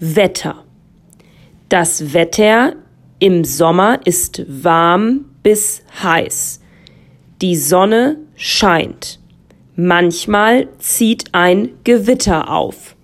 Wetter. Das Wetter im Sommer ist warm bis heiß. Die Sonne scheint. Manchmal zieht ein Gewitter auf.